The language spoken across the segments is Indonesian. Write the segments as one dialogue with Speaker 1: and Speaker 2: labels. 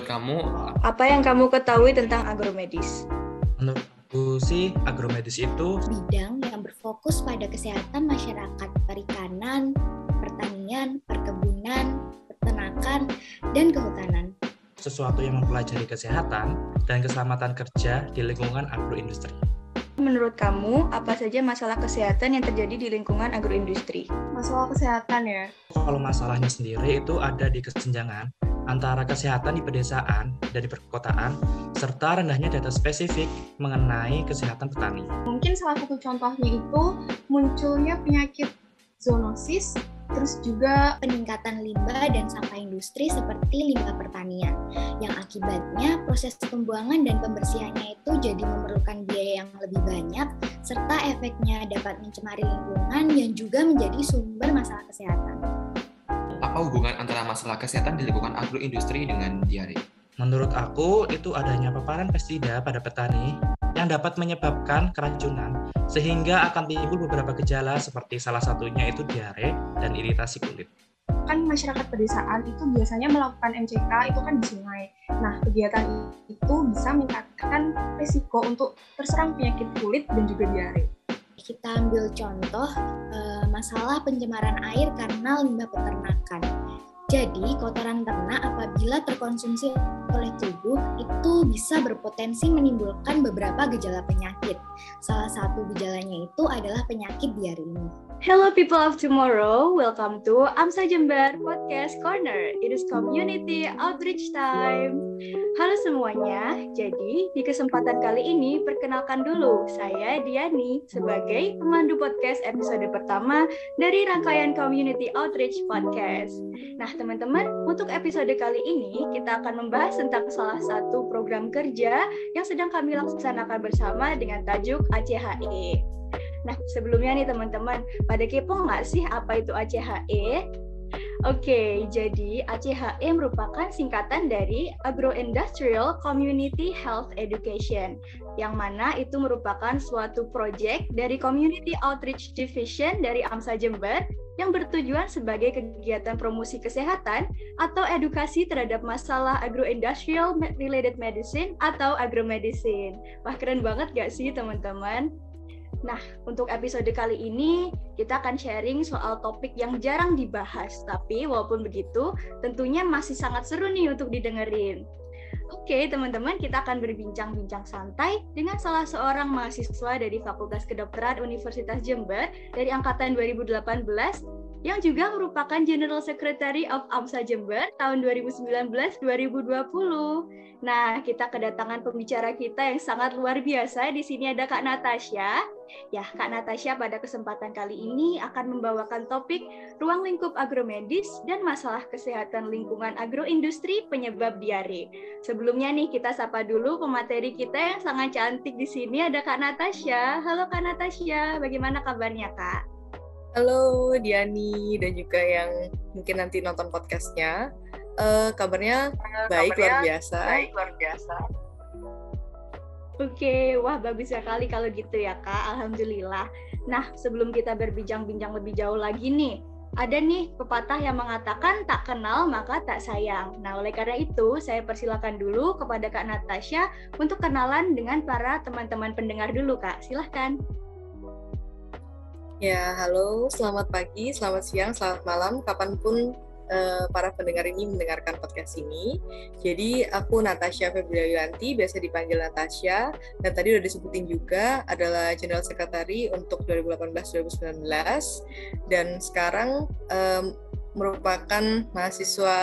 Speaker 1: menurut kamu
Speaker 2: Apa yang kamu ketahui tentang agromedis?
Speaker 3: Menurutku sih agromedis itu
Speaker 4: bidang yang berfokus pada kesehatan masyarakat perikanan, pertanian, perkebunan, peternakan, dan kehutanan.
Speaker 3: sesuatu yang mempelajari kesehatan dan keselamatan kerja di lingkungan agroindustri.
Speaker 2: Menurut kamu, apa saja masalah kesehatan yang terjadi di lingkungan agroindustri?
Speaker 5: Masalah kesehatan ya.
Speaker 3: Kalau masalahnya sendiri itu ada di kesenjangan antara kesehatan di pedesaan dan di perkotaan, serta rendahnya data spesifik mengenai kesehatan petani.
Speaker 5: Mungkin salah satu contohnya itu munculnya penyakit zoonosis, terus juga
Speaker 4: Peningkatan limbah dan sampah industri seperti limbah pertanian, yang akibatnya proses pembuangan dan pembersihannya itu jadi memerlukan biaya yang lebih banyak, serta efeknya dapat mencemari lingkungan yang juga menjadi sumber masalah kesehatan.
Speaker 1: Apa hubungan antara masalah kesehatan di lingkungan agroindustri dengan diare?
Speaker 3: Menurut aku, itu adanya paparan pestisida pada petani yang dapat menyebabkan keracunan, sehingga akan timbul beberapa gejala seperti salah satunya itu diare dan iritasi kulit.
Speaker 5: kan masyarakat pedesaan itu biasanya melakukan MCK itu kan di sungai. Nah, kegiatan itu bisa meningkatkan risiko untuk terserang penyakit kulit dan juga diare.
Speaker 4: Kita ambil contoh eh, masalah pencemaran air karena limbah peternakan. Jadi, kotoran ternak apabila terkonsumsi oleh tubuh itu bisa berpotensi menimbulkan beberapa gejala penyakit. Salah satu gejalanya itu adalah penyakit diare ini.
Speaker 2: Hello people of tomorrow, welcome to AMSA Jember Podcast Corner. It is community outreach time. Halo semuanya, jadi di kesempatan kali ini perkenalkan dulu saya Diani sebagai pemandu podcast episode pertama dari rangkaian Community Outreach Podcast. Nah teman-teman, untuk episode kali ini kita akan membahas tentang salah satu program kerja yang sedang kami laksanakan bersama dengan tajuk ACHE. Nah, sebelumnya nih teman-teman, pada kepo nggak sih apa itu ACHE? Oke, jadi ACHE merupakan singkatan dari Agro-Industrial Community Health Education, yang mana itu merupakan suatu proyek dari Community Outreach Division dari AMSA Jember yang bertujuan sebagai kegiatan promosi kesehatan atau edukasi terhadap masalah agro-industrial related medicine atau agromedicine. Wah, keren banget gak sih teman-teman? Nah, untuk episode kali ini kita akan sharing soal topik yang jarang dibahas, tapi walaupun begitu, tentunya masih sangat seru nih untuk didengerin. Oke, teman-teman, kita akan berbincang-bincang santai dengan salah seorang mahasiswa dari Fakultas Kedokteran Universitas Jember dari angkatan 2018 yang juga merupakan General Secretary of AMSA Jember tahun 2019-2020. Nah, kita kedatangan pembicara kita yang sangat luar biasa. Di sini ada Kak Natasha. Ya, Kak Natasha pada kesempatan kali ini akan membawakan topik ruang lingkup agromedis dan masalah kesehatan lingkungan agroindustri penyebab diare. Sebelumnya nih kita sapa dulu pemateri kita yang sangat cantik di sini ada Kak Natasha. Halo Kak Natasha, bagaimana kabarnya Kak?
Speaker 6: Halo Diani dan juga yang mungkin nanti nonton podcastnya. Eh, kabarnya baik luar biasa.
Speaker 7: Baik, luar biasa.
Speaker 2: Oke, wah bagus sekali kalau gitu ya Kak, Alhamdulillah. Nah, sebelum kita berbincang-bincang lebih jauh lagi nih, ada nih pepatah yang mengatakan tak kenal maka tak sayang. Nah, oleh karena itu, saya persilakan dulu kepada Kak Natasha untuk kenalan dengan para teman-teman pendengar dulu, Kak. Silahkan.
Speaker 6: Ya, halo, selamat pagi, selamat siang, selamat malam, kapan pun eh, para pendengar ini mendengarkan podcast ini. Jadi aku Natasha Febrianti, biasa dipanggil Natasha, dan tadi udah disebutin juga adalah General Secretary untuk 2018-2019, dan sekarang em, merupakan mahasiswa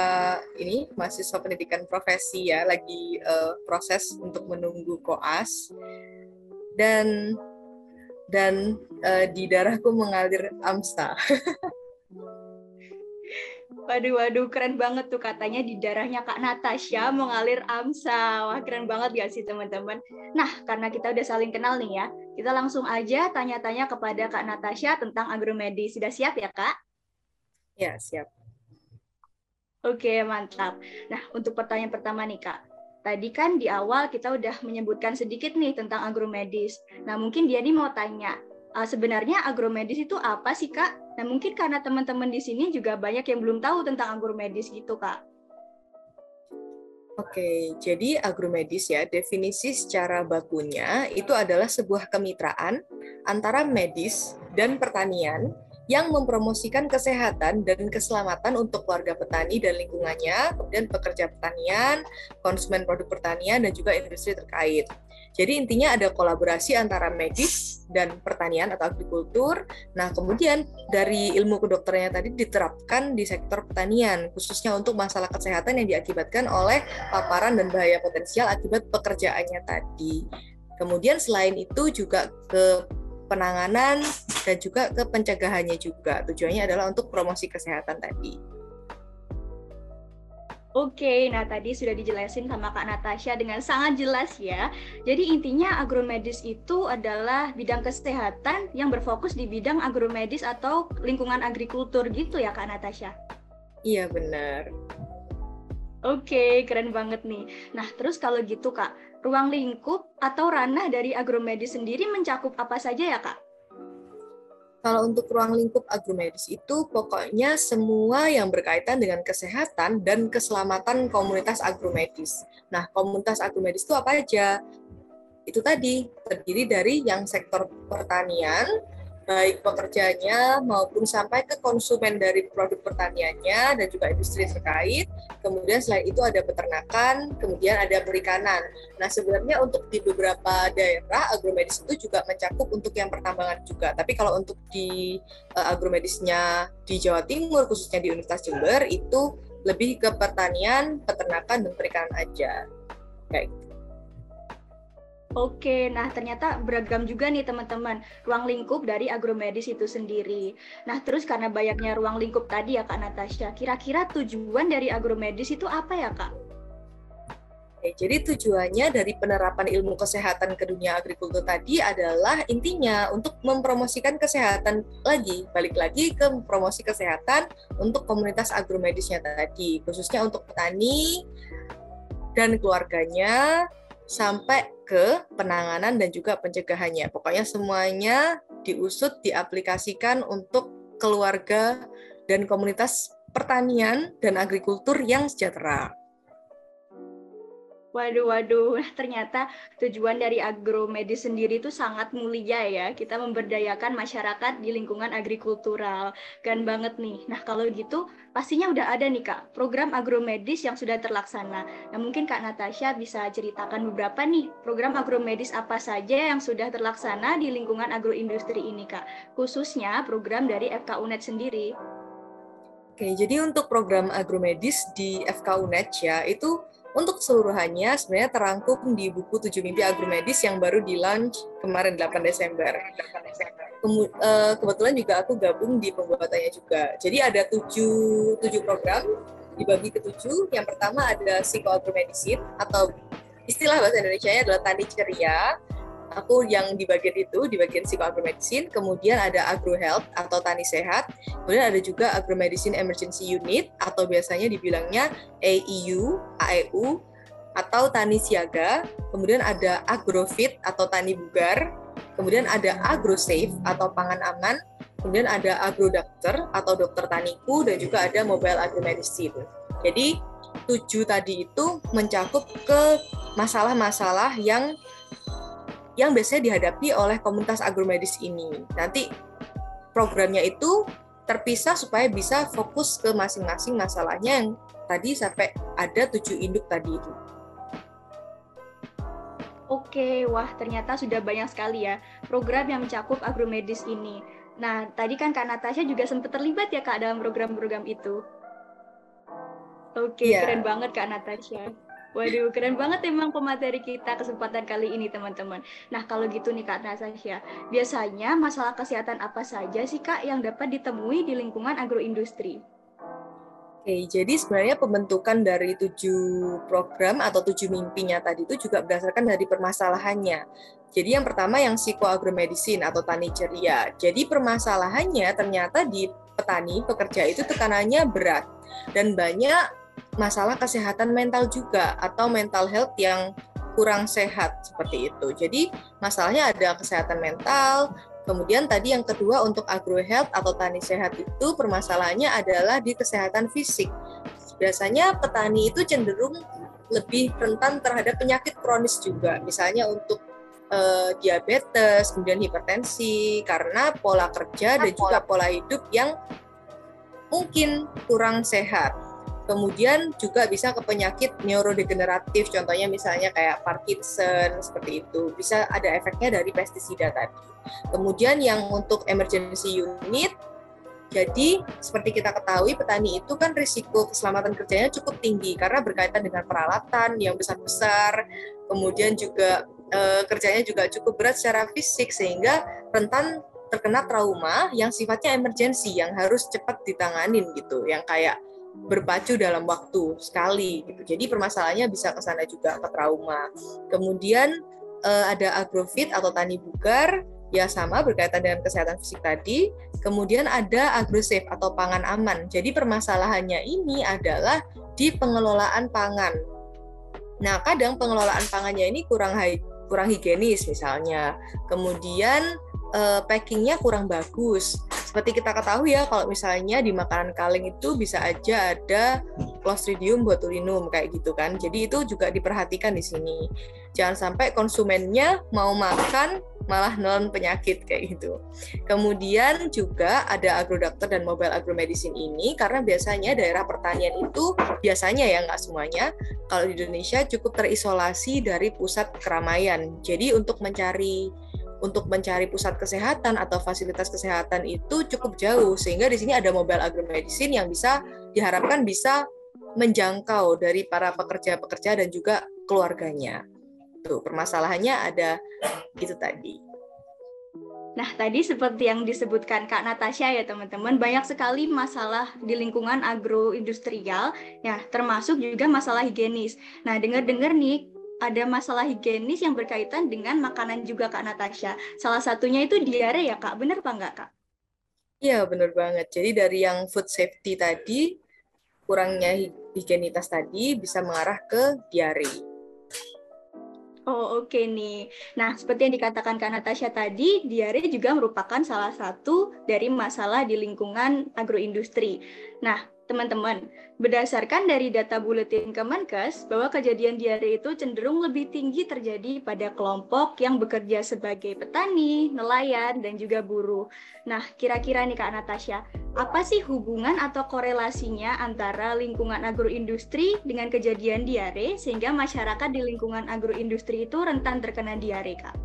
Speaker 6: ini, mahasiswa pendidikan profesi ya, lagi eh, proses untuk menunggu koas, dan dan eh, di darahku mengalir AMSA.
Speaker 2: Waduh, waduh, keren banget tuh katanya di darahnya Kak Natasha mengalir AMSA. Wah, keren banget gak sih teman-teman? Nah, karena kita udah saling kenal nih ya, kita langsung aja tanya-tanya kepada Kak Natasha tentang agromedis. Sudah siap ya, Kak?
Speaker 6: Ya, siap.
Speaker 2: Oke, mantap. Nah, untuk pertanyaan pertama nih, Kak. Tadi kan di awal kita udah menyebutkan sedikit nih tentang agromedis. Nah, mungkin dia nih mau tanya, uh, sebenarnya agromedis itu apa sih, Kak? Nah, mungkin karena teman-teman di sini juga banyak yang belum tahu tentang agromedis gitu, Kak.
Speaker 6: Oke, jadi agromedis ya, definisi secara bakunya itu adalah sebuah kemitraan antara medis dan pertanian yang mempromosikan kesehatan dan keselamatan untuk warga petani dan lingkungannya, kemudian pekerja pertanian, konsumen produk pertanian, dan juga industri terkait. Jadi intinya ada kolaborasi antara medis dan pertanian atau agrikultur. Nah, kemudian dari ilmu kedokterannya tadi diterapkan di sektor pertanian, khususnya untuk masalah kesehatan yang diakibatkan oleh paparan dan bahaya potensial akibat pekerjaannya tadi. Kemudian selain itu juga ke penanganan dan juga ke pencegahannya juga. Tujuannya adalah untuk promosi kesehatan tadi.
Speaker 2: Oke, nah tadi sudah dijelasin sama Kak Natasha dengan sangat jelas ya. Jadi intinya agromedis itu adalah bidang kesehatan yang berfokus di bidang agromedis atau lingkungan agrikultur gitu ya Kak Natasha?
Speaker 6: Iya benar.
Speaker 2: Oke, keren banget nih. Nah, terus kalau gitu Kak, ruang lingkup atau ranah dari agromedis sendiri mencakup apa saja ya Kak?
Speaker 6: Kalau untuk ruang lingkup agromedis itu pokoknya semua yang berkaitan dengan kesehatan dan keselamatan komunitas agromedis. Nah, komunitas agromedis itu apa aja? Itu tadi terdiri dari yang sektor pertanian, baik pekerjanya maupun sampai ke konsumen dari produk pertaniannya dan juga industri terkait. Kemudian selain itu ada peternakan, kemudian ada perikanan. Nah sebenarnya untuk di beberapa daerah agromedis itu juga mencakup untuk yang pertambangan juga. Tapi kalau untuk di uh, agromedisnya di Jawa Timur khususnya di Universitas Jember itu lebih ke pertanian, peternakan dan perikanan aja. Kayak gitu.
Speaker 2: Oke, nah ternyata beragam juga nih teman-teman ruang lingkup dari agromedis itu sendiri. Nah terus karena banyaknya ruang lingkup tadi ya Kak Natasha, kira-kira tujuan dari agromedis itu apa ya Kak?
Speaker 6: Oke, jadi tujuannya dari penerapan ilmu kesehatan ke dunia agrikultur tadi adalah intinya untuk mempromosikan kesehatan lagi, balik lagi ke promosi kesehatan untuk komunitas agromedisnya tadi, khususnya untuk petani dan keluarganya sampai ke penanganan dan juga pencegahannya. Pokoknya semuanya diusut, diaplikasikan untuk keluarga dan komunitas pertanian dan agrikultur yang sejahtera.
Speaker 2: Waduh, waduh, ternyata tujuan dari agromedis sendiri itu sangat mulia ya. Kita memberdayakan masyarakat di lingkungan agrikultural. Kan banget nih. Nah, kalau gitu pastinya udah ada nih Kak, program agromedis yang sudah terlaksana. Nah, mungkin Kak Natasha bisa ceritakan beberapa nih program agromedis apa saja yang sudah terlaksana di lingkungan agroindustri ini Kak. Khususnya program dari FK UNED sendiri.
Speaker 6: Oke, jadi untuk program agromedis di FK UNED ya, itu untuk keseluruhannya sebenarnya terangkum di buku 7 Mimpi Agromedis yang baru di launch kemarin 8 Desember. Uh, kebetulan juga aku gabung di pembuatannya juga. Jadi ada tujuh, tujuh program dibagi ke tujuh. Yang pertama ada psikoagromedicine atau istilah bahasa Indonesia adalah tani ceria aku yang di bagian itu di bagian psikoagromedicine kemudian ada agrohealth atau tani sehat kemudian ada juga agromedicine emergency unit atau biasanya dibilangnya AEU AEU atau tani siaga kemudian ada agrofit atau tani bugar kemudian ada agrosafe atau pangan aman kemudian ada agrodokter atau dokter taniku dan juga ada mobile agromedicine. Jadi tujuh tadi itu mencakup ke masalah-masalah yang yang biasanya dihadapi oleh komunitas agromedis ini. Nanti programnya itu terpisah supaya bisa fokus ke masing-masing masalahnya yang tadi sampai ada tujuh induk tadi itu.
Speaker 2: Oke, wah ternyata sudah banyak sekali ya program yang mencakup agromedis ini. Nah, tadi kan Kak Natasha juga sempat terlibat ya Kak dalam program-program itu. Oke, yeah. keren banget Kak Natasha. Waduh, keren banget emang pemateri kita kesempatan kali ini, teman-teman. Nah, kalau gitu nih Kak Natasha, biasanya masalah kesehatan apa saja sih Kak yang dapat ditemui di lingkungan agroindustri?
Speaker 6: Oke, jadi sebenarnya pembentukan dari tujuh program atau tujuh mimpinya tadi itu juga berdasarkan dari permasalahannya. Jadi yang pertama yang psikoagromedicine atau tani ceria. Jadi permasalahannya ternyata di petani pekerja itu tekanannya berat dan banyak masalah kesehatan mental juga atau mental health yang kurang sehat seperti itu. Jadi masalahnya ada kesehatan mental, kemudian tadi yang kedua untuk agro health atau tani sehat itu permasalahannya adalah di kesehatan fisik. Biasanya petani itu cenderung lebih rentan terhadap penyakit kronis juga. Misalnya untuk uh, diabetes, kemudian hipertensi karena pola kerja dan juga pola hidup yang mungkin kurang sehat. Kemudian juga bisa ke penyakit neurodegeneratif, contohnya misalnya kayak Parkinson seperti itu. Bisa ada efeknya dari pestisida tadi. Kemudian yang untuk emergency unit jadi seperti kita ketahui petani itu kan risiko keselamatan kerjanya cukup tinggi karena berkaitan dengan peralatan yang besar-besar, kemudian juga e, kerjanya juga cukup berat secara fisik sehingga rentan terkena trauma yang sifatnya emergensi yang harus cepat ditanganin gitu, yang kayak berpacu dalam waktu sekali gitu. Jadi permasalahannya bisa ke sana juga ke trauma. Kemudian uh, ada agrofit atau tani bugar ya sama berkaitan dengan kesehatan fisik tadi. Kemudian ada agrosafe atau pangan aman. Jadi permasalahannya ini adalah di pengelolaan pangan. Nah, kadang pengelolaan pangannya ini kurang kurang higienis misalnya. Kemudian uh, packingnya kurang bagus. Seperti kita ketahui ya, kalau misalnya di makanan kaleng itu bisa aja ada Clostridium botulinum kayak gitu kan. Jadi itu juga diperhatikan di sini. Jangan sampai konsumennya mau makan malah non penyakit kayak gitu. Kemudian juga ada agrodokter dan mobile agromedicine ini karena biasanya daerah pertanian itu biasanya ya nggak semuanya kalau di Indonesia cukup terisolasi dari pusat keramaian. Jadi untuk mencari untuk mencari pusat kesehatan atau fasilitas kesehatan itu cukup jauh sehingga di sini ada mobile agromedicine yang bisa diharapkan bisa menjangkau dari para pekerja-pekerja dan juga keluarganya. Tuh, permasalahannya ada itu tadi.
Speaker 2: Nah, tadi seperti yang disebutkan Kak Natasha ya teman-teman, banyak sekali masalah di lingkungan agroindustrial, ya termasuk juga masalah higienis. Nah, dengar-dengar nih, ada masalah higienis yang berkaitan dengan makanan juga Kak Natasha. Salah satunya itu diare ya Kak, benar apa enggak Kak?
Speaker 6: Iya benar banget. Jadi dari yang food safety tadi, kurangnya higienitas tadi bisa mengarah ke diare.
Speaker 2: Oh oke okay nih. Nah seperti yang dikatakan Kak Natasha tadi, diare juga merupakan salah satu dari masalah di lingkungan agroindustri. Nah teman-teman, berdasarkan dari data buletin Kemenkes bahwa kejadian diare itu cenderung lebih tinggi terjadi pada kelompok yang bekerja sebagai petani, nelayan, dan juga buruh. Nah, kira-kira nih Kak Natasha, apa sih hubungan atau korelasinya antara lingkungan agroindustri dengan kejadian diare sehingga masyarakat di lingkungan agroindustri itu rentan terkena diare, Kak?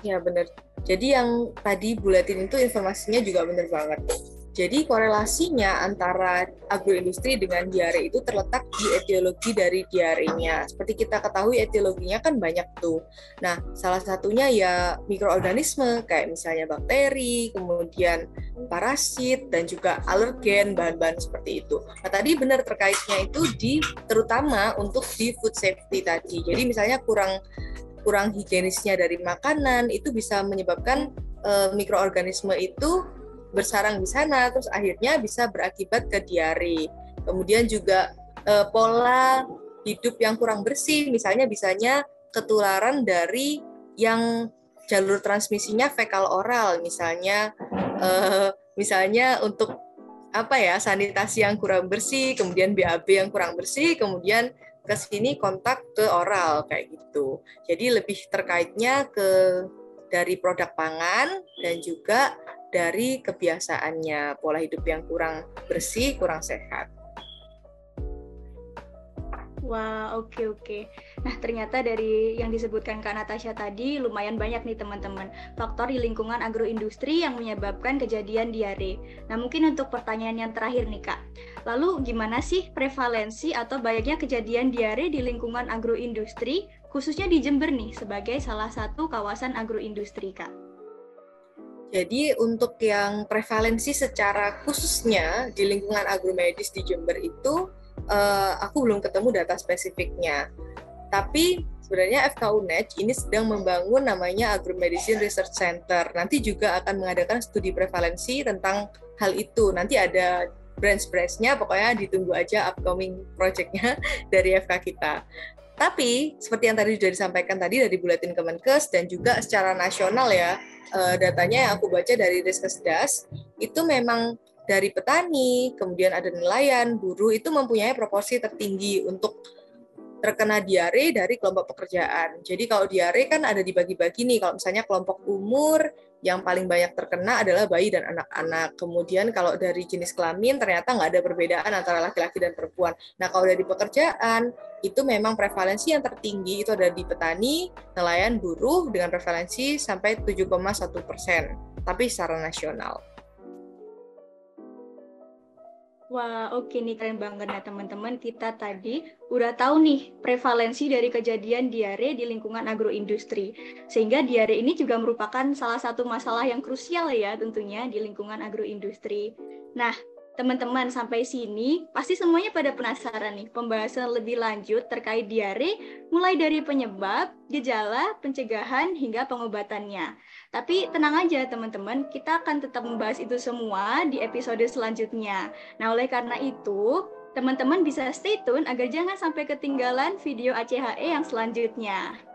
Speaker 6: Ya, benar. Jadi yang tadi buletin itu informasinya juga benar banget jadi korelasinya antara agroindustri dengan diare itu terletak di etiologi dari diarenya. Seperti kita ketahui etiologinya kan banyak tuh. Nah, salah satunya ya mikroorganisme kayak misalnya bakteri, kemudian parasit dan juga alergen bahan-bahan seperti itu. Nah, tadi benar terkaitnya itu di terutama untuk di food safety tadi. Jadi misalnya kurang kurang higienisnya dari makanan itu bisa menyebabkan uh, mikroorganisme itu bersarang di sana terus akhirnya bisa berakibat ke diare. Kemudian juga e, pola hidup yang kurang bersih misalnya bisanya ketularan dari yang jalur transmisinya fekal oral misalnya e, misalnya untuk apa ya sanitasi yang kurang bersih, kemudian BAB yang kurang bersih, kemudian ke sini kontak ke oral kayak gitu. Jadi lebih terkaitnya ke dari produk pangan dan juga dari kebiasaannya, pola hidup yang kurang bersih, kurang sehat.
Speaker 2: Wah, oke okay, oke. Okay. Nah, ternyata dari yang disebutkan Kak Natasha tadi lumayan banyak nih teman-teman faktor di lingkungan agroindustri yang menyebabkan kejadian diare. Nah, mungkin untuk pertanyaan yang terakhir nih Kak. Lalu gimana sih prevalensi atau banyaknya kejadian diare di lingkungan agroindustri khususnya di Jember nih sebagai salah satu kawasan agroindustri Kak?
Speaker 6: Jadi untuk yang prevalensi secara khususnya di lingkungan agromedis di Jember itu uh, aku belum ketemu data spesifiknya. Tapi sebenarnya FK UNED ini sedang membangun namanya Agromedicine Research Center. Nanti juga akan mengadakan studi prevalensi tentang hal itu. Nanti ada branch-branch-nya, pokoknya ditunggu aja upcoming project-nya dari FK kita. Tapi seperti yang tadi sudah disampaikan tadi dari Buletin Kemenkes dan juga secara nasional ya, uh, datanya yang aku baca dari Riskesdas itu memang dari petani, kemudian ada nelayan, buruh itu mempunyai proporsi tertinggi untuk terkena diare dari kelompok pekerjaan. Jadi kalau diare kan ada dibagi-bagi nih, kalau misalnya kelompok umur yang paling banyak terkena adalah bayi dan anak-anak. Kemudian kalau dari jenis kelamin ternyata nggak ada perbedaan antara laki-laki dan perempuan. Nah kalau dari pekerjaan itu memang prevalensi yang tertinggi itu ada di petani, nelayan, buruh dengan prevalensi sampai 7,1 persen, tapi secara nasional.
Speaker 2: Wah, oke nih keren banget nah teman-teman. Kita tadi udah tahu nih prevalensi dari kejadian diare di lingkungan agroindustri. Sehingga diare ini juga merupakan salah satu masalah yang krusial ya tentunya di lingkungan agroindustri. Nah, teman-teman sampai sini pasti semuanya pada penasaran nih pembahasan lebih lanjut terkait diare mulai dari penyebab, gejala, pencegahan hingga pengobatannya. Tapi tenang aja teman-teman, kita akan tetap membahas itu semua di episode selanjutnya. Nah, oleh karena itu, teman-teman bisa stay tune agar jangan sampai ketinggalan video ACHE yang selanjutnya.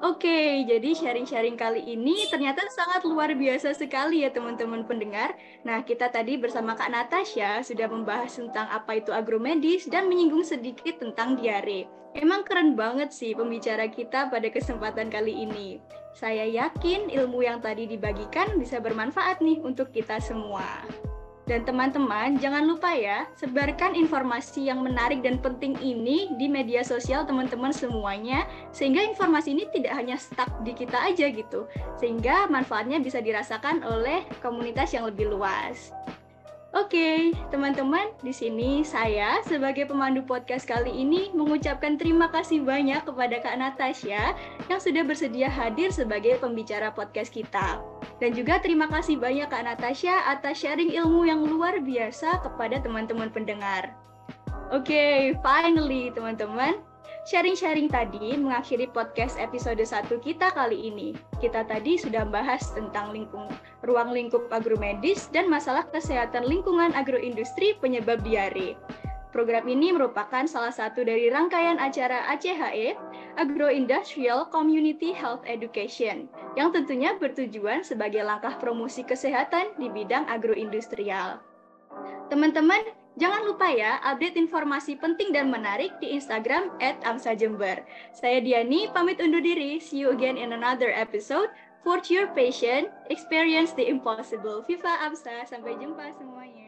Speaker 2: Oke, jadi sharing-sharing kali ini ternyata sangat luar biasa sekali ya teman-teman pendengar. Nah, kita tadi bersama Kak Natasha sudah membahas tentang apa itu agromedis dan menyinggung sedikit tentang diare. Emang keren banget sih pembicara kita pada kesempatan kali ini. Saya yakin ilmu yang tadi dibagikan bisa bermanfaat nih untuk kita semua. Dan teman-teman, jangan lupa ya, sebarkan informasi yang menarik dan penting ini di media sosial teman-teman semuanya, sehingga informasi ini tidak hanya stuck di kita aja gitu, sehingga manfaatnya bisa dirasakan oleh komunitas yang lebih luas. Oke, teman-teman, di sini saya sebagai pemandu podcast kali ini mengucapkan terima kasih banyak kepada Kak Natasha yang sudah bersedia hadir sebagai pembicara podcast kita. Dan juga terima kasih banyak Kak Natasha atas sharing ilmu yang luar biasa kepada teman-teman pendengar. Oke, finally teman-teman, Sharing-sharing tadi mengakhiri podcast episode 1 kita kali ini. Kita tadi sudah bahas tentang lingkung, ruang lingkup agromedis dan masalah kesehatan lingkungan agroindustri penyebab diare. Program ini merupakan salah satu dari rangkaian acara ACHE, Agro-Industrial Community Health Education, yang tentunya bertujuan sebagai langkah promosi kesehatan di bidang agroindustrial. Teman-teman, Jangan lupa ya, update informasi penting dan menarik di Instagram at Amsa Jember. Saya Diani, pamit undur diri. See you again in another episode. For your patient, experience the impossible. Viva Amsa, sampai jumpa semuanya.